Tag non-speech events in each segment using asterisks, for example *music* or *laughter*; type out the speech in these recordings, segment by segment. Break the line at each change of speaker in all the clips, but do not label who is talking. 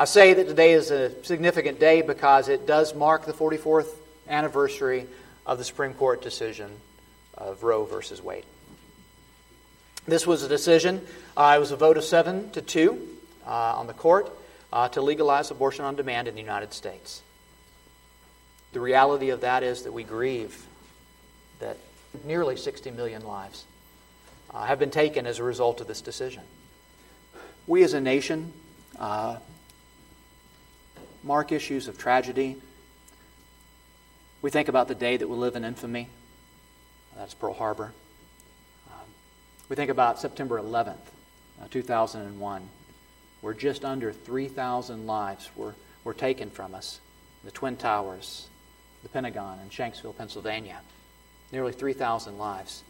I say that today is a significant day because it does mark the 44th anniversary of the Supreme Court decision of Roe versus Wade. This was a decision, uh, it was a vote of 7 to 2 uh, on the court uh, to legalize abortion on demand in the United States. The reality of that is that we grieve that nearly 60 million lives uh, have been taken as a result of this decision. We as a nation uh, mark issues of tragedy. We think about the day that we live in infamy. That's Pearl Harbor. Um, we think about September 11th, uh, 2001, where just under 3,000 lives were, were taken from us. The Twin Towers, the Pentagon, and Shanksville, Pennsylvania. Nearly 3,000 lives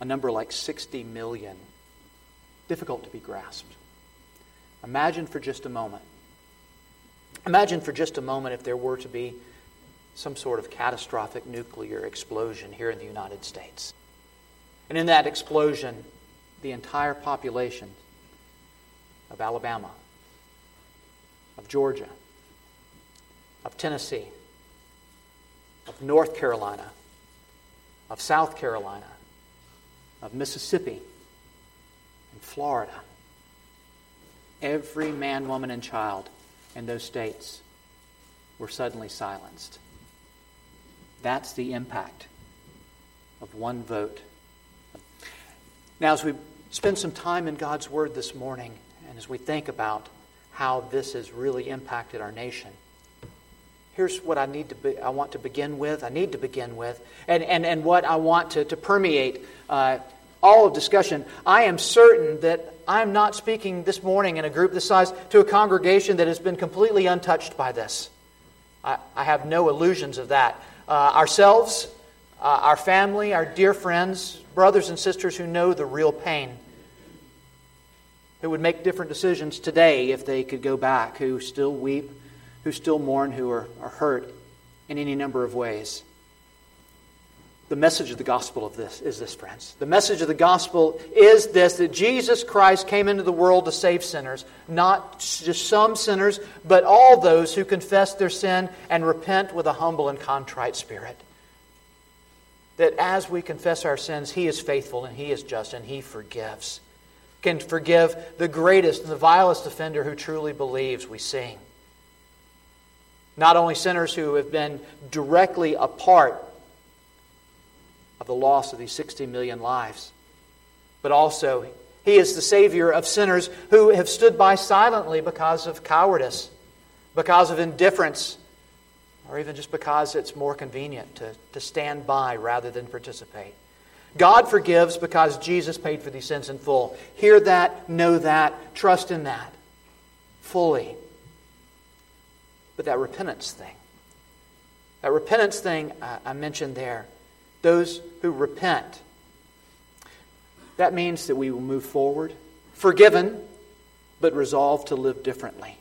a number like 60 million. Difficult to be grasped. Imagine for just a moment. Imagine for just a moment if there were to be some sort of catastrophic nuclear explosion here in the United States. And in that explosion, the entire population of Alabama, of Georgia, of Tennessee, of North Carolina, of South Carolina, of Mississippi and Florida. Every man, woman, and child in those states were suddenly silenced. That's the impact of one vote. Now, as we spend some time in God's Word this morning, and as we think about how this has really impacted our nation, here's what I need to be, I want to begin with. I need to begin with, and, and, and what I want to, to permeate uh, all of discussion. I am certain that I'm not speaking this morning in a group this size to a congregation that has been completely untouched by this. I, I have no illusions of that. Uh, ourselves, uh, our family, our dear friends, brothers and sisters who know the real pain, who would make different decisions today if they could go back, who still weep who still mourn, who are, are hurt in any number of ways. The message of the gospel of this is this, friends. The message of the gospel is this that Jesus Christ came into the world to save sinners, not just some sinners, but all those who confess their sin and repent with a humble and contrite spirit. That as we confess our sins, He is faithful and He is just and He forgives. Can forgive the greatest and the vilest offender who truly believes, we sing. Not only sinners who have been directly a part of the loss of these 60 million lives, but also He is the Savior of sinners who have stood by silently because of cowardice, because of indifference, or even just because it's more convenient to, to stand by rather than participate. God forgives because Jesus paid for these sins in full. Hear that, know that, trust in that fully. But that repentance thing, that repentance thing I mentioned there, those who repent, that means that we will move forward, forgiven, but resolved to live differently.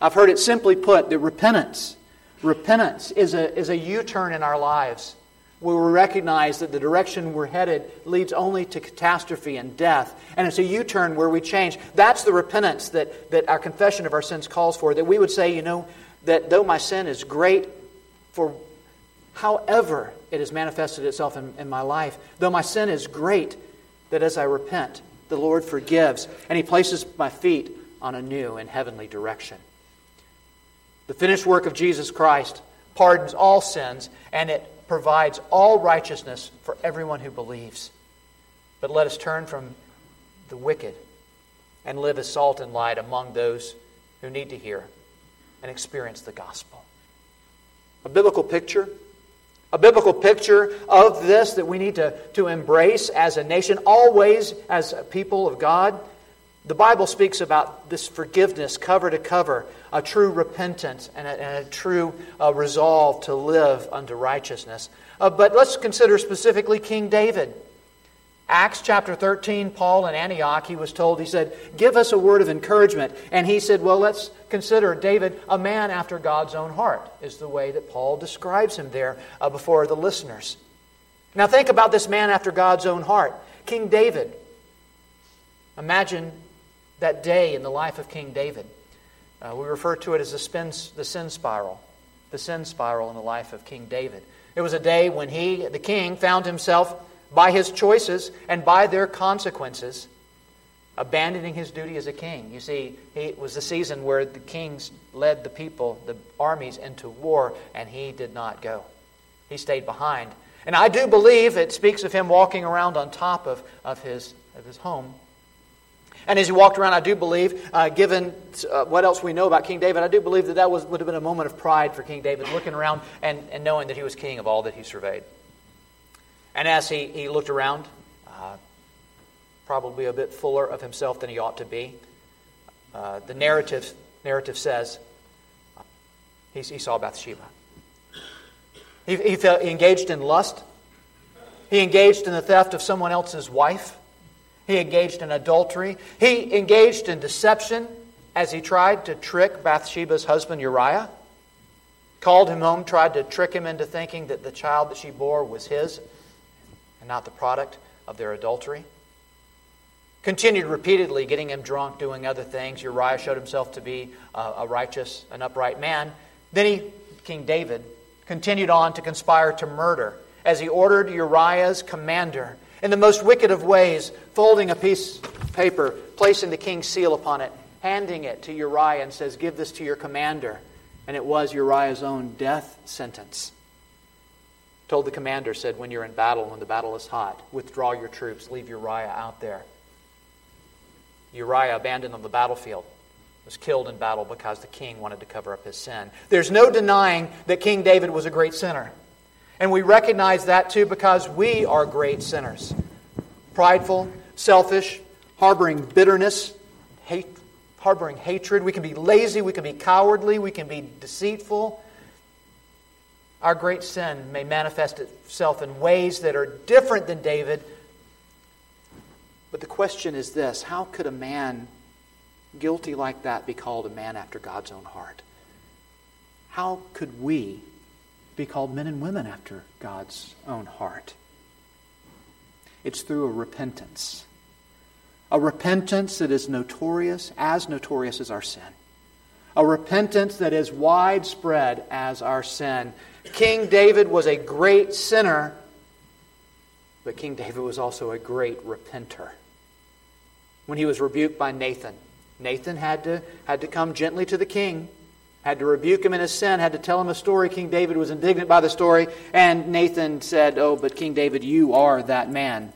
I've heard it simply put that repentance, repentance is a, is a U turn in our lives where we recognize that the direction we're headed leads only to catastrophe and death. And it's a U turn where we change. That's the repentance that, that our confession of our sins calls for. That we would say, you know, that though my sin is great for however it has manifested itself in, in my life, though my sin is great, that as I repent, the Lord forgives and He places my feet on a new and heavenly direction. The finished work of Jesus Christ pardons all sins and it provides all righteousness for everyone who believes. But let us turn from the wicked and live as salt and light among those who need to hear and experience the gospel. A biblical picture, a biblical picture of this that we need to, to embrace as a nation, always as a people of God. The Bible speaks about this forgiveness cover to cover, a true repentance, and a, and a true uh, resolve to live unto righteousness. Uh, but let's consider specifically King David. Acts chapter 13, Paul in Antioch, he was told, he said, Give us a word of encouragement. And he said, Well, let's consider David a man after God's own heart, is the way that Paul describes him there uh, before the listeners. Now, think about this man after God's own heart, King David. Imagine that day in the life of King David. Uh, we refer to it as the, spin, the sin spiral, the sin spiral in the life of King David. It was a day when he, the king, found himself by his choices and by their consequences abandoning his duty as a king. You see, it was the season where the kings led the people, the armies, into war, and he did not go. He stayed behind. And I do believe it speaks of him walking around on top of, of, his, of his home. And as he walked around, I do believe, uh, given uh, what else we know about King David, I do believe that that was, would have been a moment of pride for King David, looking around and, and knowing that he was king of all that he surveyed. And as he, he looked around, uh, probably a bit fuller of himself than he ought to be. Uh, the narrative, narrative says he, he saw Bathsheba. He, he, felt, he engaged in lust. He engaged in the theft of someone else's wife. He engaged in adultery. He engaged in deception as he tried to trick Bathsheba's husband Uriah. Called him home, tried to trick him into thinking that the child that she bore was his not the product of their adultery. Continued repeatedly getting him drunk, doing other things. Uriah showed himself to be uh, a righteous, an upright man. Then he, King David, continued on to conspire to murder as he ordered Uriah's commander in the most wicked of ways, folding a piece of paper, placing the king's seal upon it, handing it to Uriah, and says, Give this to your commander. And it was Uriah's own death sentence. Told the commander, said, When you're in battle, when the battle is hot, withdraw your troops, leave Uriah out there. Uriah, abandoned on the battlefield, was killed in battle because the king wanted to cover up his sin. There's no denying that King David was a great sinner. And we recognize that too because we are great sinners. Prideful, selfish, harboring bitterness, hate, harboring hatred. We can be lazy, we can be cowardly, we can be deceitful. Our great sin may manifest itself in ways that are different than David but the question is this how could a man guilty like that be called a man after God's own heart? How could we be called men and women after God's own heart? It's through a repentance. A repentance that is notorious, as notorious as our sin. A repentance that is widespread as our sin. King David was a great sinner but King David was also a great repenter. When he was rebuked by Nathan, Nathan had to, had to come gently to the king, had to rebuke him in his sin, had to tell him a story. King David was indignant by the story, and Nathan said, Oh, but King David, you are that man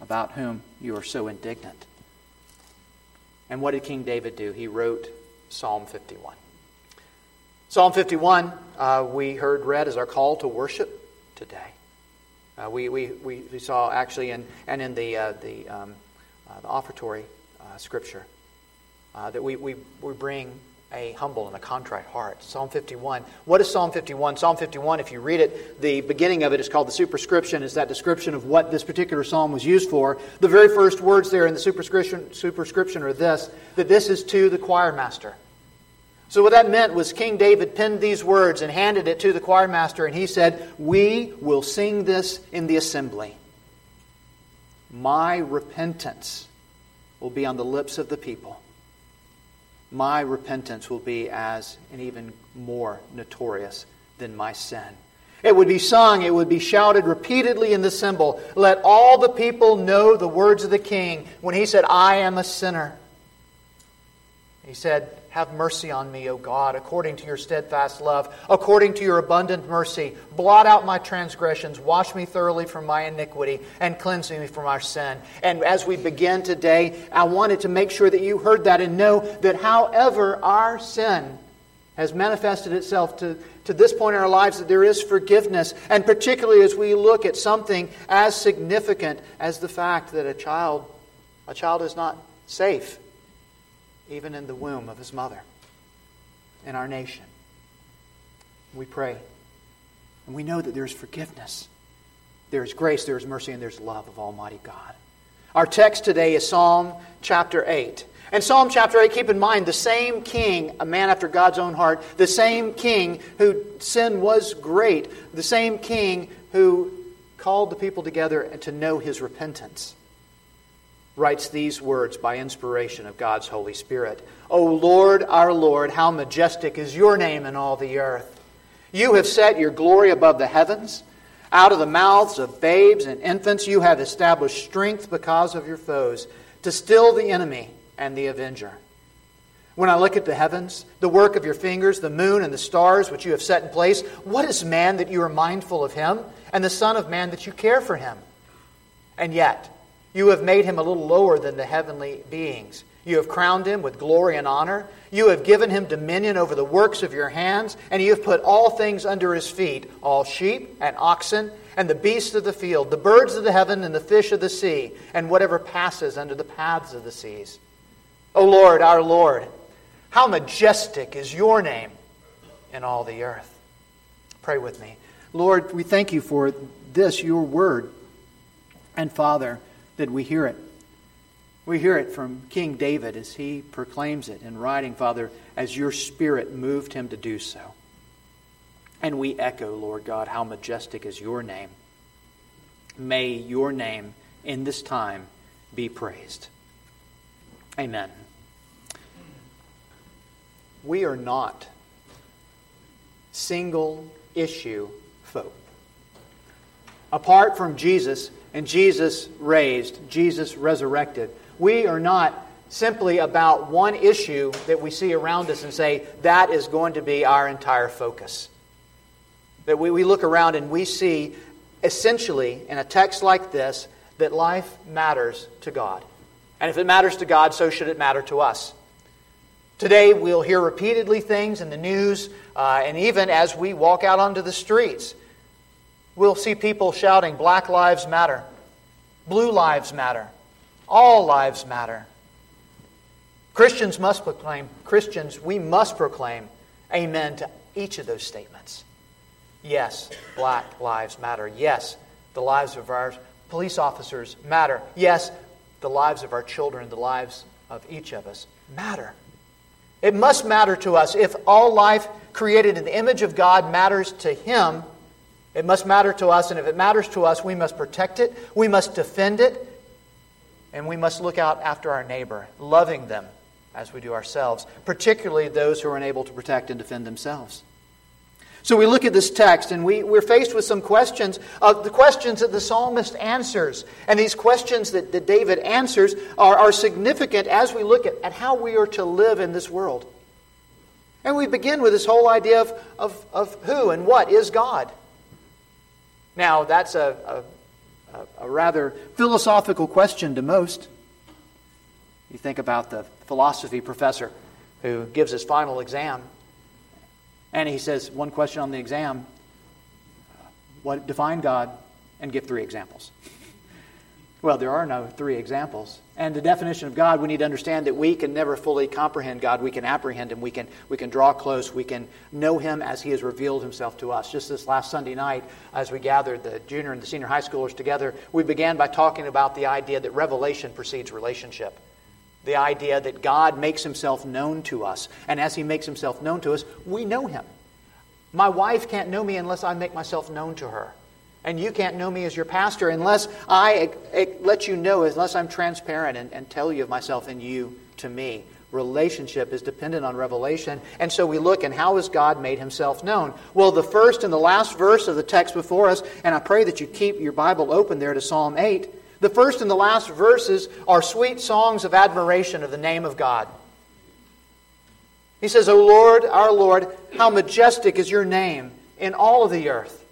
about whom you are so indignant. And what did King David do? He wrote Psalm 51. Psalm 51, uh, we heard read as our call to worship today. Uh, we, we, we, saw actually, in, and in the, uh, the, um, uh, the offertory uh, scripture, uh, that we, we, we bring a humble and a contrite heart. Psalm 51. What is Psalm 51? Psalm 51, if you read it, the beginning of it is called the superscription, is that description of what this particular psalm was used for. The very first words there in the superscription, superscription are this that this is to the choir master. So, what that meant was King David penned these words and handed it to the choir master, and he said, We will sing this in the assembly. My repentance will be on the lips of the people. My repentance will be as and even more notorious than my sin. It would be sung, it would be shouted repeatedly in the symbol. Let all the people know the words of the king when he said, I am a sinner. He said, have mercy on me, O God, according to your steadfast love, according to your abundant mercy. Blot out my transgressions, wash me thoroughly from my iniquity, and cleanse me from our sin. And as we begin today, I wanted to make sure that you heard that and know that however our sin has manifested itself to, to this point in our lives, that there is forgiveness. And particularly as we look at something as significant as the fact that a child, a child is not safe even in the womb of his mother, in our nation. We pray. And we know that there's forgiveness, there's grace, there's mercy, and there's love of Almighty God. Our text today is Psalm chapter 8. And Psalm chapter 8, keep in mind, the same king, a man after God's own heart, the same king who sin was great, the same king who called the people together to know his repentance. Writes these words by inspiration of God's Holy Spirit O Lord, our Lord, how majestic is your name in all the earth. You have set your glory above the heavens. Out of the mouths of babes and infants, you have established strength because of your foes, to still the enemy and the avenger. When I look at the heavens, the work of your fingers, the moon and the stars which you have set in place, what is man that you are mindful of him, and the Son of Man that you care for him? And yet, you have made him a little lower than the heavenly beings. You have crowned him with glory and honor. You have given him dominion over the works of your hands, and you have put all things under his feet all sheep and oxen, and the beasts of the field, the birds of the heaven, and the fish of the sea, and whatever passes under the paths of the seas. O Lord, our Lord, how majestic is your name in all the earth. Pray with me. Lord, we thank you for this, your word. And Father, that we hear it. We hear it from King David as he proclaims it in writing, Father, as your Spirit moved him to do so. And we echo, Lord God, how majestic is your name. May your name in this time be praised. Amen. We are not single issue folk. Apart from Jesus, and Jesus raised, Jesus resurrected. We are not simply about one issue that we see around us and say, that is going to be our entire focus. That we, we look around and we see, essentially, in a text like this, that life matters to God. And if it matters to God, so should it matter to us. Today, we'll hear repeatedly things in the news, uh, and even as we walk out onto the streets, We'll see people shouting, Black Lives Matter, Blue Lives Matter, All Lives Matter. Christians must proclaim, Christians, we must proclaim amen to each of those statements. Yes, Black Lives Matter. Yes, the lives of our police officers matter. Yes, the lives of our children, the lives of each of us matter. It must matter to us. If all life created in the image of God matters to Him, it must matter to us, and if it matters to us, we must protect it, we must defend it, and we must look out after our neighbor, loving them as we do ourselves, particularly those who are unable to protect and defend themselves. So we look at this text and we, we're faced with some questions, uh, the questions that the psalmist answers. And these questions that, that David answers are, are significant as we look at, at how we are to live in this world. And we begin with this whole idea of, of, of who and what is God. Now, that's a, a, a rather philosophical question to most. You think about the philosophy professor who gives his final exam, and he says one question on the exam what define God and give three examples. Well, there are no three examples. And the definition of God, we need to understand that we can never fully comprehend God. We can apprehend Him. We can, we can draw close. We can know Him as He has revealed Himself to us. Just this last Sunday night, as we gathered the junior and the senior high schoolers together, we began by talking about the idea that revelation precedes relationship. The idea that God makes Himself known to us. And as He makes Himself known to us, we know Him. My wife can't know me unless I make myself known to her. And you can't know me as your pastor unless I let you know, unless I'm transparent and, and tell you of myself and you to me. Relationship is dependent on revelation. And so we look, and how has God made himself known? Well, the first and the last verse of the text before us, and I pray that you keep your Bible open there to Psalm 8. The first and the last verses are sweet songs of admiration of the name of God. He says, O Lord, our Lord, how majestic is your name in all of the earth.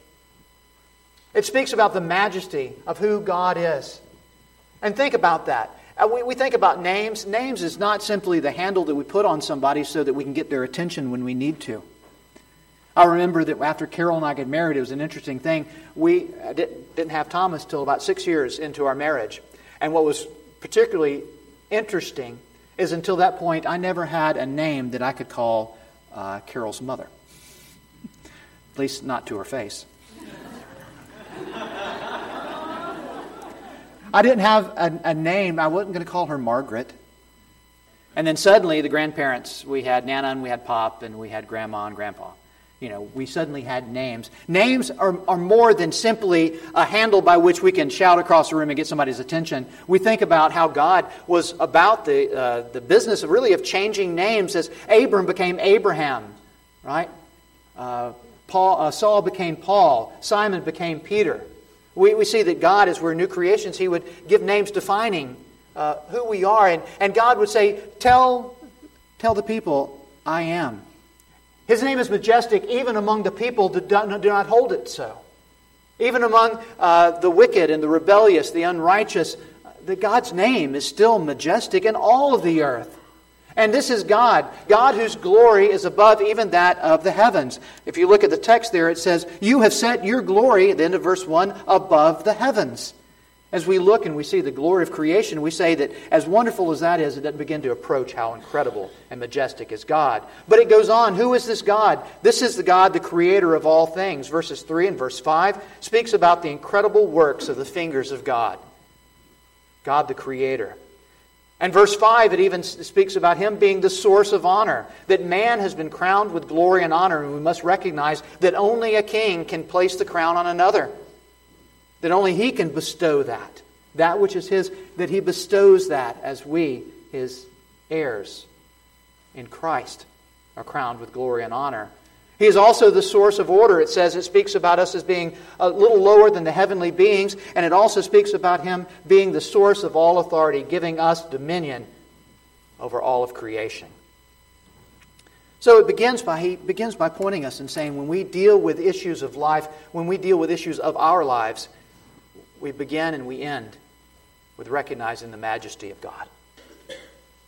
It speaks about the majesty of who God is. And think about that. Uh, we, think about names. Names is not simply the handle that we put on somebody so that we can get their attention when we need to. I remember that after Carol and I got married, it was an interesting thing. We uh, didn't have Thomas till about six years into our marriage. And what was particularly interesting is until that point, I never had a name that I could call uh, Carol's mother. At least not to her face. I didn't have a, a name. I wasn't going to call her Margaret. And then suddenly, the grandparents we had Nana and we had Pop and we had Grandma and Grandpa. you know, we suddenly had names. Names are, are more than simply a handle by which we can shout across the room and get somebody's attention. We think about how God was about the, uh, the business of really of changing names as Abram became Abraham, right? Uh, Paul, uh, Saul became Paul. Simon became Peter. We, we see that God, as we're new creations, He would give names defining uh, who we are. And, and God would say, tell, tell the people, I am. His name is majestic even among the people that do not hold it so. Even among uh, the wicked and the rebellious, the unrighteous, the God's name is still majestic in all of the earth. And this is God, God whose glory is above even that of the heavens. If you look at the text there, it says, You have set your glory, at the end of verse 1, above the heavens. As we look and we see the glory of creation, we say that as wonderful as that is, it doesn't begin to approach how incredible and majestic is God. But it goes on. Who is this God? This is the God, the creator of all things. Verses 3 and verse 5 speaks about the incredible works of the fingers of God. God, the creator. And verse 5, it even speaks about him being the source of honor, that man has been crowned with glory and honor, and we must recognize that only a king can place the crown on another that only He can bestow that. That which is His, that He bestows that as we, His heirs in Christ, are crowned with glory and honor. He is also the source of order. It says it speaks about us as being a little lower than the heavenly beings, and it also speaks about Him being the source of all authority, giving us dominion over all of creation. So it begins by, he begins by pointing us and saying when we deal with issues of life, when we deal with issues of our lives, we begin and we end with recognizing the majesty of God.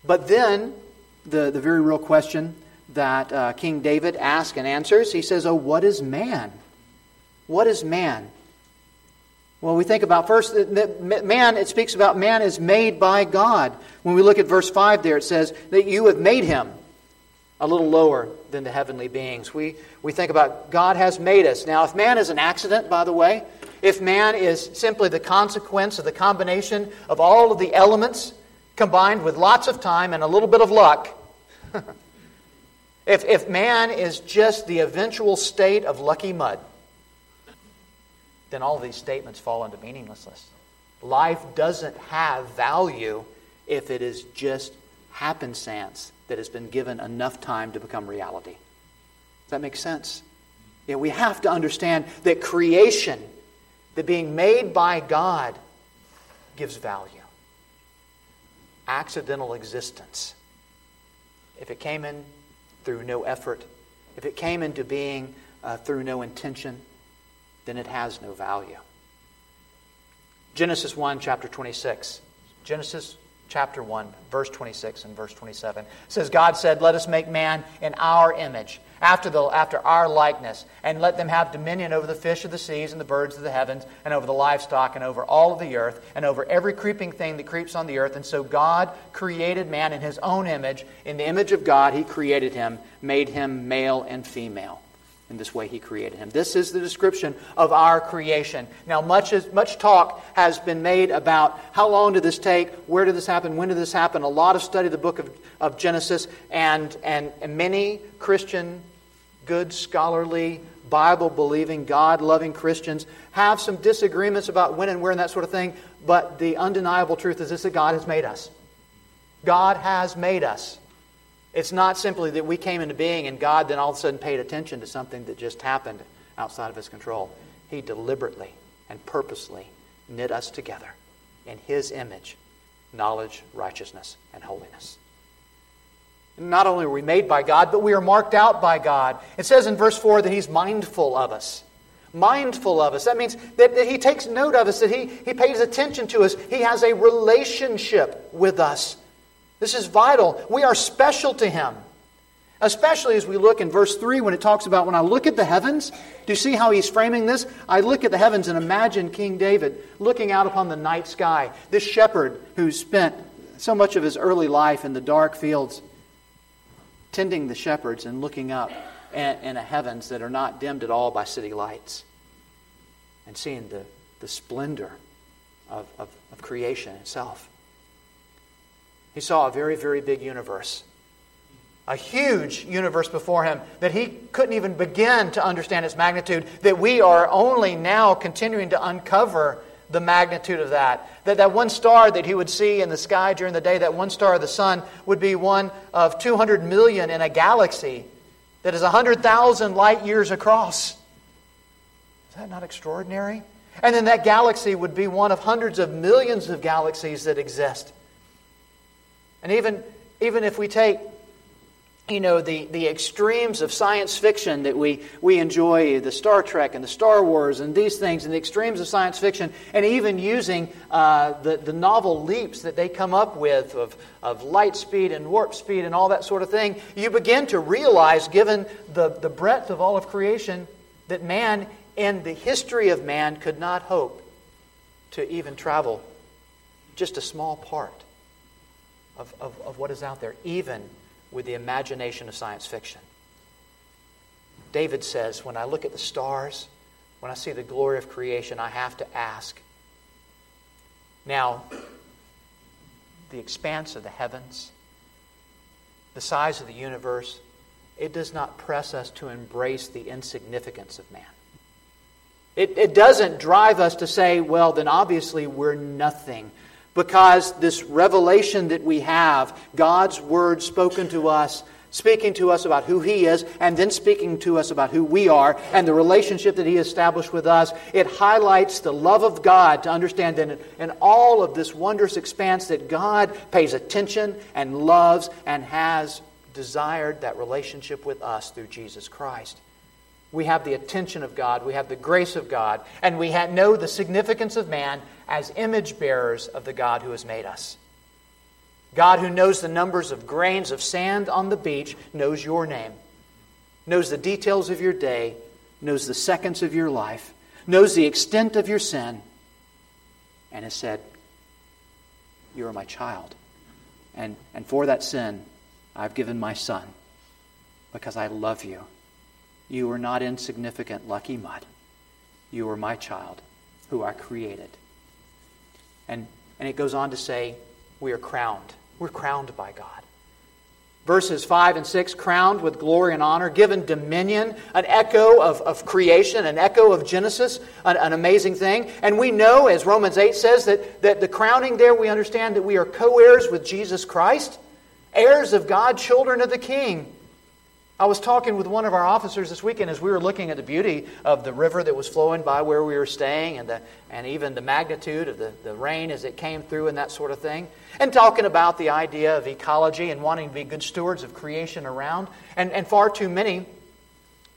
But then, the, the very real question that uh, King David asks and answers, he says, Oh, what is man? What is man? Well, we think about first, man, it speaks about man is made by God. When we look at verse 5 there, it says that you have made him a little lower than the heavenly beings. We, we think about God has made us. Now, if man is an accident, by the way, if man is simply the consequence of the combination of all of the elements combined with lots of time and a little bit of luck, *laughs* if, if man is just the eventual state of lucky mud, then all these statements fall into meaninglessness. Life doesn't have value if it is just happenstance that has been given enough time to become reality. Does that make sense? Yeah, we have to understand that creation that being made by God gives value. Accidental existence. If it came in through no effort, if it came into being uh, through no intention, then it has no value. Genesis 1, chapter 26. Genesis chapter 1, verse 26 and verse 27 says, God said, Let us make man in our image after, the, after our likeness, and let them have dominion over the fish of the seas and the birds of the heavens, and over the livestock, and over all of the earth, and over every creeping thing that creeps on the earth. And so God created man in his own image. In the image of God, he created him, made him male and female. In this way, he created him. This is the description of our creation. Now, much, is, much talk has been made about how long did this take, where did this happen, when did this happen. A lot of study of the book of, of Genesis, and, and, and many Christian good, scholarly, Bible believing, God loving Christians have some disagreements about when and where and that sort of thing, but the undeniable truth is this that God has made us. God has made us. It's not simply that we came into being and God then all of a sudden paid attention to something that just happened outside of His control. He deliberately and purposely knit us together in His image knowledge, righteousness, and holiness. Not only are we made by God, but we are marked out by God. It says in verse 4 that He's mindful of us. Mindful of us. That means that, that He takes note of us, that he, he pays attention to us. He has a relationship with us. This is vital. We are special to Him. Especially as we look in verse 3 when it talks about when I look at the heavens, do you see how he's framing this? I look at the heavens and imagine King David looking out upon the night sky, this shepherd who spent so much of his early life in the dark fields tending the shepherds and looking up in a heavens that are not dimmed at all by city lights and seeing the, the splendor of, of, of creation itself. He saw a very, very big universe.
a huge universe before him that he couldn't even begin to understand its magnitude, that we are only now continuing to uncover the magnitude of that. That that one star that he would see in the sky during the day, that one star of the sun, would be one of 200 million in a galaxy that is 100,000 light years across. Is that not extraordinary? And then that galaxy would be one of hundreds of millions of galaxies that exist. And even, even if we take you know, the, the extremes of science fiction that we, we enjoy, the Star Trek and the Star Wars and these things, and the extremes of science fiction, and even using uh, the, the novel leaps that they come up with of, of light speed and warp speed and all that sort of thing, you begin to realize, given the, the breadth of all of creation, that man, in the history of man, could not hope to even travel just a small part of, of, of what is out there, even with the imagination of science fiction. David says, When I look at the stars, when I see the glory of creation, I have to ask. Now, the expanse of the heavens, the size of the universe, it does not press us to embrace the insignificance of man. It, it doesn't drive us to say, well, then obviously we're nothing because this revelation that we have, God's word spoken to us, speaking to us about who He is, and then speaking to us about who we are, and the relationship that He established with us, it highlights the love of God to understand that in all of this wondrous expanse that God pays attention and loves and has desired that relationship with us through Jesus Christ we have the attention of God, we have the grace of God, and we know the significance of man as image bearers of the God who has made us. God, who knows the numbers of grains of sand on the beach, knows your name, knows the details of your day, knows the seconds of your life, knows the extent of your sin, and has said, You are my child. And, and for that sin, I've given my son because I love you you are not insignificant, lucky mud. You are my child, who I created. And, and it goes on to say, we are crowned. We're crowned by God. Verses 5 and 6 crowned with glory and honor, given dominion, an echo of, of creation, an echo of Genesis, an, an amazing thing. And we know, as Romans 8 says, that, that the crowning there, we understand that we are co heirs with Jesus Christ, heirs of God, children of the King. I was talking with one of our officers this weekend as we were looking at the beauty of the river that was flowing by where we were staying and, the, and even the magnitude of the, the rain as it came through and that sort of thing. And talking about the idea of ecology and wanting to be good stewards of creation around. And, and far too many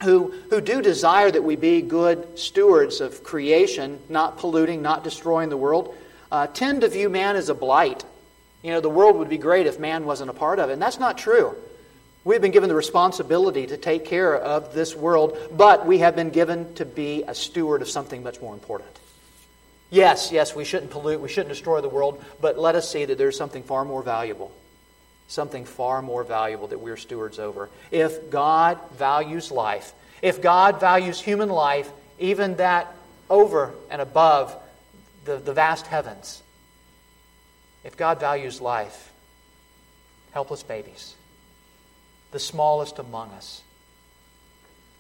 who, who do desire that we be good stewards of creation, not polluting, not destroying the world, uh, tend to view man as a blight. You know, the world would be great if man wasn't a part of it. And that's not true. We've been given the responsibility to take care of this world, but we have been given to be a steward of something much more important. Yes, yes, we shouldn't pollute, we shouldn't destroy the world, but let us see that there's something far more valuable. Something far more valuable that we're stewards over. If God values life, if God values human life, even that over and above the, the vast heavens, if God values life, helpless babies, the smallest among us.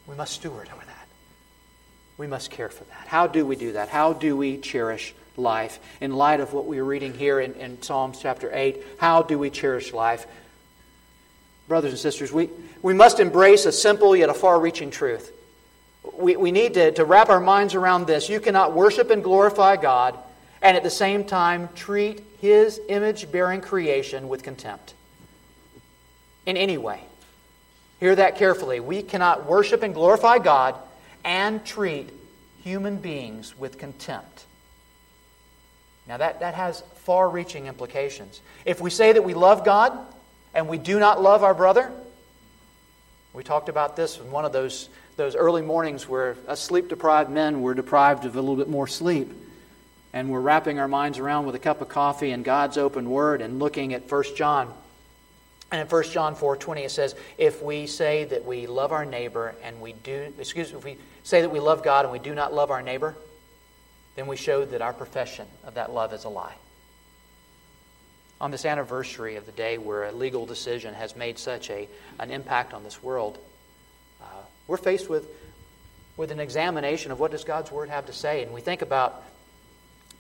We must steward over that. We must care for that. How do we do that? How do we cherish life? In light of what we are reading here in, in Psalms chapter 8, how do we cherish life? Brothers and sisters, we, we must embrace a simple yet a far reaching truth. We, we need to, to wrap our minds around this. You cannot worship and glorify God and at the same time treat His image bearing creation with contempt in any way. Hear that carefully. We cannot worship and glorify God and treat human beings with contempt. Now, that, that has far reaching implications. If we say that we love God and we do not love our brother, we talked about this in one of those, those early mornings where sleep deprived men were deprived of a little bit more sleep. And we're wrapping our minds around with a cup of coffee and God's open word and looking at 1 John and in 1 John 4:20 it says, "If we say that we love our neighbor and we do excuse me, if we say that we love God and we do not love our neighbor, then we show that our profession of that love is a lie." on this anniversary of the day where a legal decision has made such a, an impact on this world, uh, we're faced with, with an examination of what does God's Word have to say. And we think about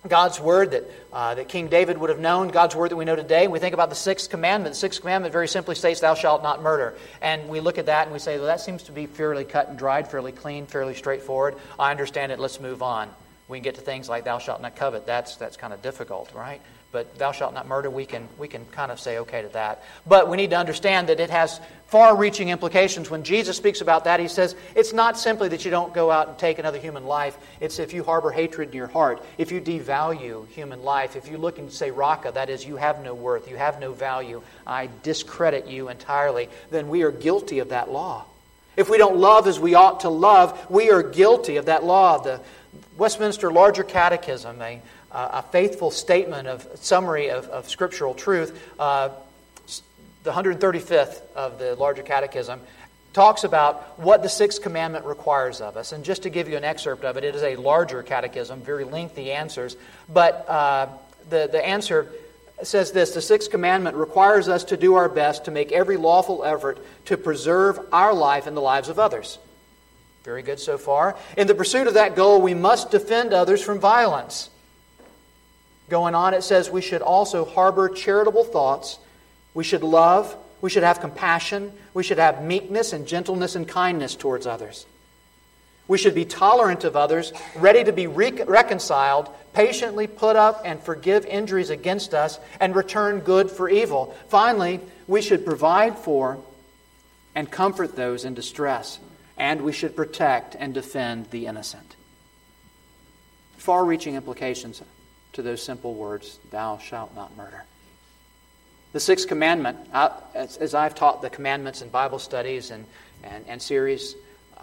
God's word that, uh, that King David would have known, God's word that we know today. We think about the sixth commandment. The sixth commandment very simply states, Thou shalt not murder. And we look at that and we say, Well, that seems to be fairly cut and dried, fairly clean, fairly straightforward. I understand it. Let's move on. We can get to things like, Thou shalt not covet. That's, that's kind of difficult, right? But thou shalt not murder, we can, we can kind of say okay to that. But we need to understand that it has far reaching implications. When Jesus speaks about that, he says it's not simply that you don't go out and take another human life, it's if you harbor hatred in your heart, if you devalue human life, if you look and say, Raca, that is, you have no worth, you have no value, I discredit you entirely, then we are guilty of that law. If we don't love as we ought to love, we are guilty of that law. The Westminster Larger Catechism, a faithful statement of summary of, of scriptural truth, uh, the 135th of the larger catechism talks about what the sixth commandment requires of us. And just to give you an excerpt of it, it is a larger catechism, very lengthy answers. But uh, the, the answer says this The sixth commandment requires us to do our best to make every lawful effort to preserve our life and the lives of others. Very good so far. In the pursuit of that goal, we must defend others from violence. Going on, it says we should also harbor charitable thoughts. We should love. We should have compassion. We should have meekness and gentleness and kindness towards others. We should be tolerant of others, ready to be re- reconciled, patiently put up and forgive injuries against us, and return good for evil. Finally, we should provide for and comfort those in distress, and we should protect and defend the innocent. Far reaching implications to those simple words, Thou shalt not murder. The sixth commandment, as, as, I've taught the commandments in Bible studies and, and, and series, uh,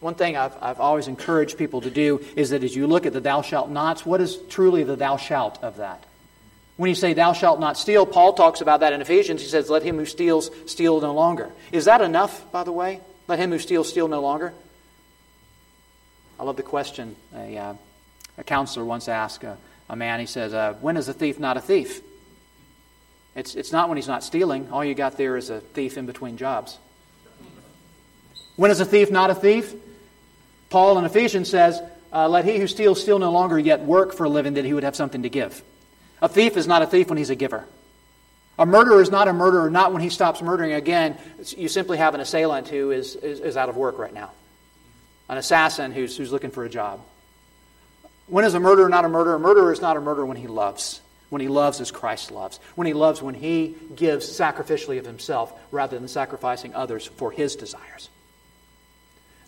one thing I've, I've always encouraged people to do is that as you look at the thou shalt nots, what is truly the thou shalt of that? When you say thou shalt not steal, Paul talks about that in Ephesians. He says, Let him who steals steal no longer. Is that enough, by the way? Let him who steals steal no longer? I love the question a, uh, a counselor once asked. Uh, a man, he says, uh, When is a thief not a thief? It's, it's not when he's not stealing. All you got there is a thief in between jobs. When is a thief not a thief? Paul in Ephesians says, uh, Let he who steals steal no longer, yet work for a living that he would have something to give. A thief is not a thief when he's a giver. A murderer is not a murderer, not when he stops murdering again. You simply have an assailant who is, is, is out of work right now, an assassin who's, who's looking for a job. When is a murderer not a murderer? A murderer is not a murderer when he loves. When he loves as Christ loves. When he loves when he gives sacrificially of himself rather than sacrificing others for his desires.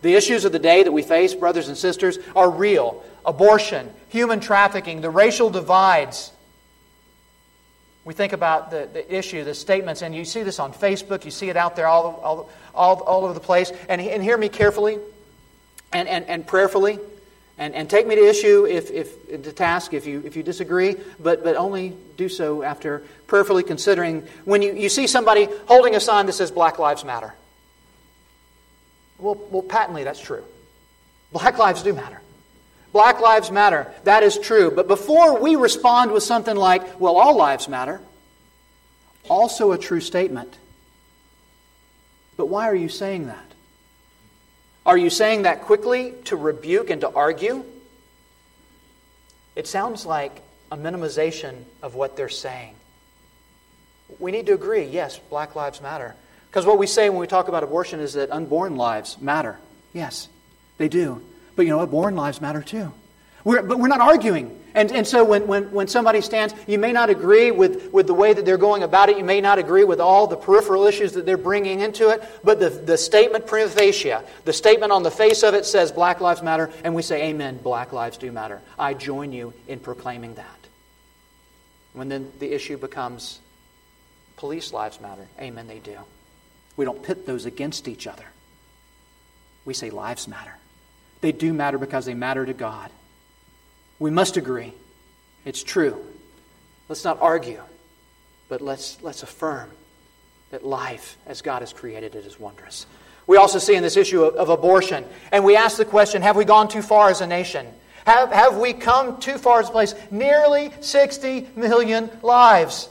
The issues of the day that we face, brothers and sisters, are real abortion, human trafficking, the racial divides. We think about the, the issue, the statements, and you see this on Facebook, you see it out there all, all, all, all over the place. And, and hear me carefully and, and, and prayerfully. And, and take me to issue if, if to task if you if you disagree, but but only do so after prayerfully considering when you, you see somebody holding a sign that says Black Lives Matter. Well, well, patently that's true. Black lives do matter. Black lives matter. That is true. But before we respond with something like, well, all lives matter, also a true statement. But why are you saying that? Are you saying that quickly to rebuke and to argue? It sounds like a minimization of what they're saying. We need to agree yes, Black Lives Matter. Because what we say when we talk about abortion is that unborn lives matter. Yes, they do. But you know what? Born lives matter too. We're, but we're not arguing. And, and so when, when, when somebody stands, you may not agree with, with the way that they're going about it. You may not agree with all the peripheral issues that they're bringing into it. But the, the statement prima facie, the statement on the face of it says Black Lives Matter. And we say, Amen, Black Lives do matter. I join you in proclaiming that. When then the issue becomes police lives matter. Amen, they do. We don't pit those against each other. We say lives matter. They do matter because they matter to God. We must agree. It's true. Let's not argue, but let's, let's affirm that life, as God has created it, is wondrous. We also see in this issue of, of abortion, and we ask the question have we gone too far as a nation? Have, have we come too far as a place? Nearly 60 million lives.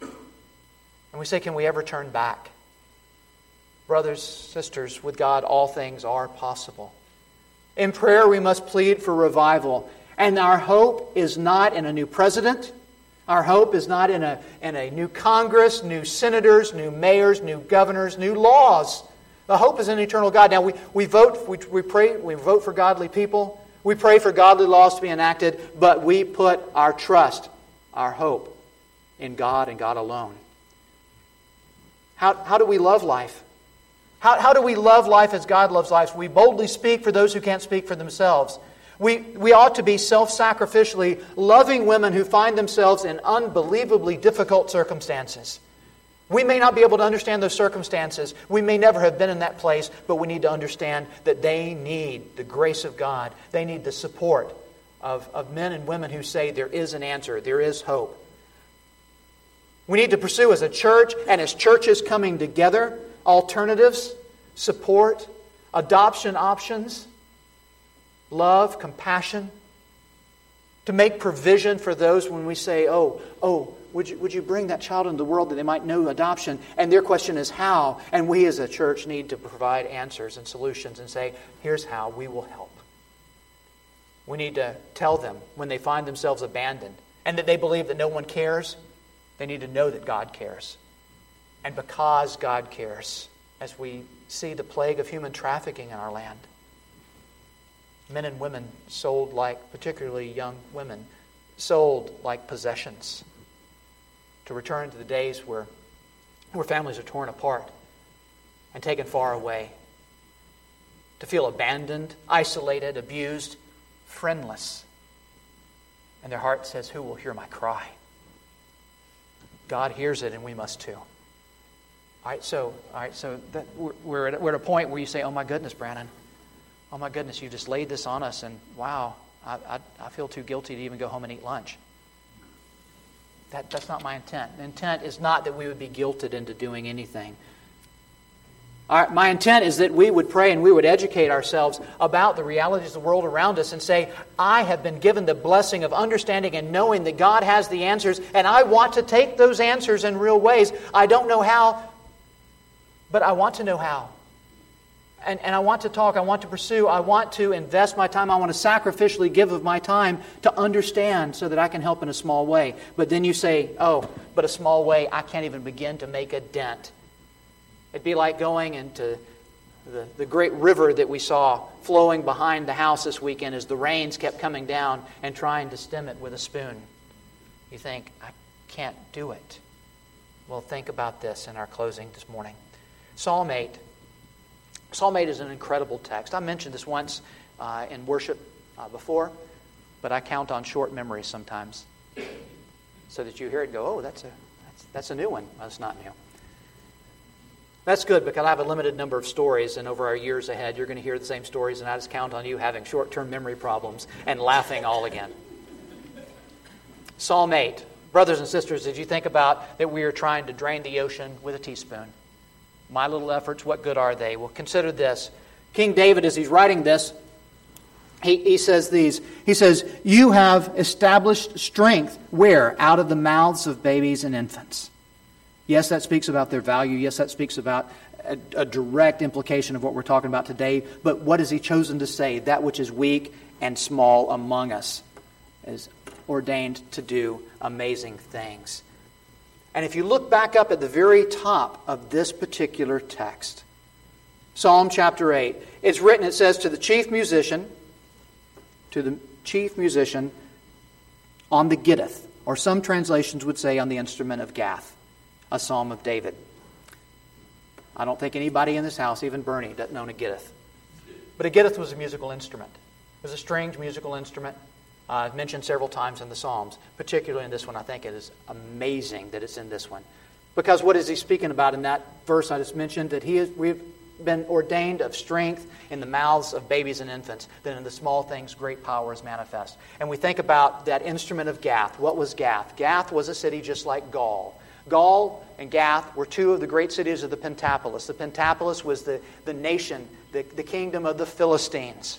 And we say, can we ever turn back? Brothers, sisters, with God, all things are possible. In prayer, we must plead for revival. And our hope is not in a new president. Our hope is not in a, in a new Congress, new senators, new mayors, new governors, new laws. The hope is in eternal God. Now, we, we vote, we, we pray, we vote for godly people. We pray for godly laws to be enacted, but we put our trust, our hope, in God and God alone. How, how do we love life? How, how do we love life as God loves life? We boldly speak for those who can't speak for themselves. We, we ought to be self sacrificially loving women who find themselves in unbelievably difficult circumstances. We may not be able to understand those circumstances. We may never have been in that place, but we need to understand that they need the grace of God. They need the support of, of men and women who say there is an answer, there is hope. We need to pursue as a church and as churches coming together alternatives, support, adoption options, love, compassion, to make provision for those when we say, oh, oh, would you, would you bring that child into the world that they might know adoption? And their question is how. And we as a church need to provide answers and solutions and say, here's how we will help. We need to tell them when they find themselves abandoned and that they believe that no one cares, they need to know that God cares. And because God cares, as we see the plague of human trafficking in our land, men and women sold like, particularly young women, sold like possessions to return to the days where, where families are torn apart and taken far away, to feel abandoned, isolated, abused, friendless. And their heart says, Who will hear my cry? God hears it, and we must too. All right, so, all right, so that, we're, we're, at, we're at a point where you say, Oh my goodness, Brandon. Oh my goodness, you just laid this on us, and wow, I, I, I feel too guilty to even go home and eat lunch. That, that's not my intent. The intent is not that we would be guilted into doing anything. Our, my intent is that we would pray and we would educate ourselves about the realities of the world around us and say, I have been given the blessing of understanding and knowing that God has the answers, and I want to take those answers in real ways. I don't know how, but I want to know how and, and I want to talk, I want to pursue, I want to invest my time, I want to sacrificially give of my time to understand so that I can help in a small way. But then you say, oh, but a small way, I can't even begin to make a dent. It'd be like going into the, the great river that we saw flowing behind the house this weekend as the rains kept coming down and trying to stem it with a spoon. You think, I can't do it. Well, think about this in our closing this morning. Psalm 8 Psalm 8 is an incredible text. I mentioned this once uh, in worship uh, before, but I count on short memories sometimes so that you hear it go, oh, that's a, that's, that's a new one. Well, it's not new. That's good because I have a limited number of stories, and over our years ahead, you're going to hear the same stories, and I just count on you having short term memory problems and laughing all again. Psalm 8. Brothers and sisters, did you think about that we are trying to drain the ocean with a teaspoon? My little efforts, what good are they? Well, consider this. King David, as he's writing this, he, he says these. He says, You have established strength where? Out of the mouths of babies and infants. Yes, that speaks about their value. Yes, that speaks about a, a, direct implication of what we're talking about today. But what has he chosen to say? That which is weak and small among us is ordained to do amazing things. And if you look back up at the very top of this particular text, Psalm chapter 8, it's written, it says, to the chief musician, to the chief musician on the gittith, or some translations would say on the instrument of Gath, a psalm of David. I don't think anybody in this house, even Bernie, doesn't own a gittith. But a gittith was a musical instrument. It was a strange musical instrument uh, I've mentioned several times in the Psalms, particularly in this one. I think it is amazing that it's in this one. Because what is he speaking about in that verse I just mentioned? That he is, we've been ordained of strength in the mouths of babies and infants, that in the small things great power is manifest. And we think about that instrument of Gath. What was Gath? Gath was a city just like Gaul. Gaul and Gath were two of the great cities of the Pentapolis. The Pentapolis was the, the nation, the, the kingdom of the Philistines.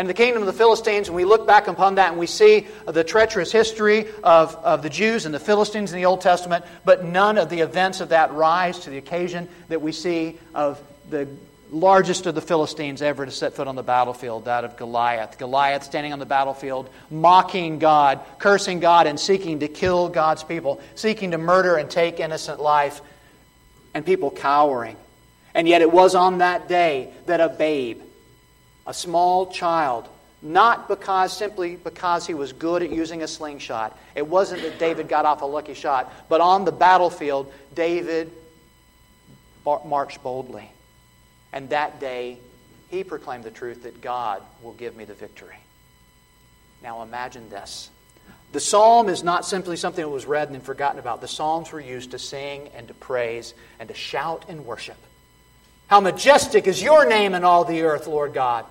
And the kingdom of the Philistines, and we look back upon that and we see the treacherous history of, of the Jews and the Philistines in the Old Testament, but none of the events of that rise to the occasion that we see of the largest of the Philistines ever to set foot on the battlefield, that of Goliath. Goliath standing on the battlefield, mocking God, cursing God, and seeking to kill God's people, seeking to murder and take innocent life, and people cowering. And yet it was on that day that a babe, a small child, not because simply because he was good at using a slingshot. It wasn't that David got off a lucky shot, but on the battlefield, David marched boldly. And that day, he proclaimed the truth that God will give me the victory. Now imagine this. The psalm is not simply something that was read and then forgotten about. The psalms were used to sing and to praise and to shout and worship. How majestic is your name in all the earth, Lord God.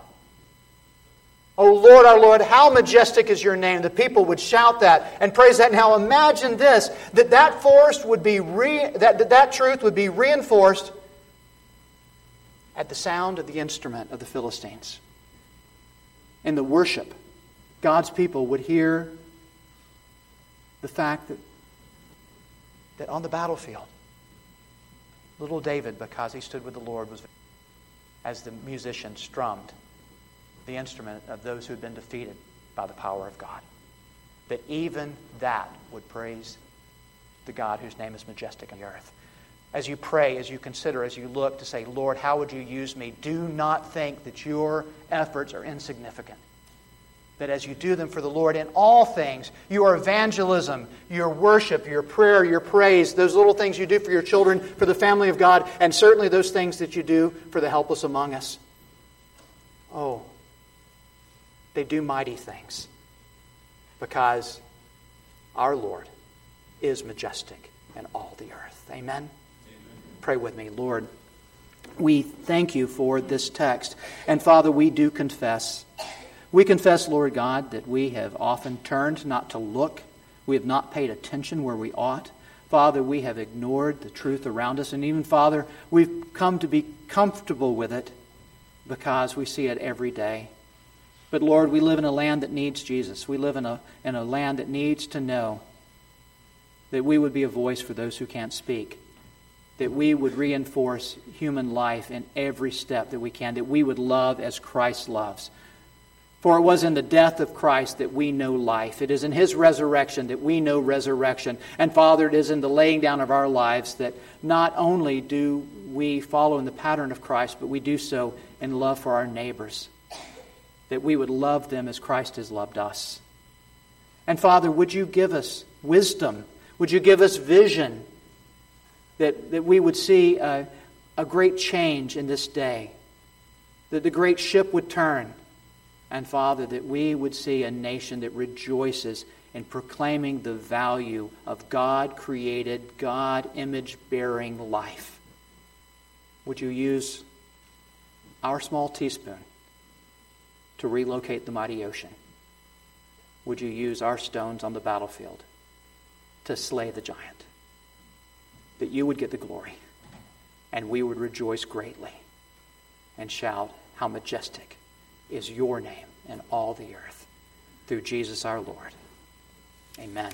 Oh Lord, our Lord, how majestic is your name. The people would shout that and praise that. Now imagine this that that force would be re, that, that truth would be reinforced at the sound of the instrument of the Philistines. In the worship, God's people would hear the fact that, that on the battlefield, little David, because he stood with the Lord, was as the musician strummed the instrument of those who had been defeated by the power of God. That even that would praise the God whose name is majestic on the earth. As you pray, as you consider, as you look to say, Lord, how would you use me? Do not think that your efforts are insignificant. That as you do them for the Lord in all things, your evangelism, your worship, your prayer, your praise, those little things you do for your children, for the family of God, and certainly those things that you do for the helpless among us. Oh, they do mighty things because our Lord is majestic in all the earth. Amen? Amen? Pray with me, Lord. We thank you for this text. And Father, we do confess. We confess, Lord God, that we have often turned not to look. We have not paid attention where we ought. Father, we have ignored the truth around us. And even, Father, we've come to be comfortable with it because we see it every day. But Lord, we live in a land that needs Jesus. We live in a, in a land that needs to know that we would be a voice for those who can't speak, that we would reinforce human life in every step that we can, that we would love as Christ loves. For it was in the death of Christ that we know life. It is in his resurrection that we know resurrection. And Father, it is in the laying down of our lives that not only do we follow in the pattern of Christ, but we do so in love for our neighbors that we would love them as Christ has loved us. And Father, would you give us wisdom? Would you give us vision that, that we would see a, a great change in this day? That the great ship would turn. And Father, that we would see a nation that rejoices in proclaiming the value of God created, God image bearing life. Would you use our small teaspoon to relocate the mighty ocean? Would you use our stones on the battlefield to slay the giant? That you would get the glory, and we would rejoice greatly and shout, How majestic is your name in all the earth, through Jesus our Lord. Amen.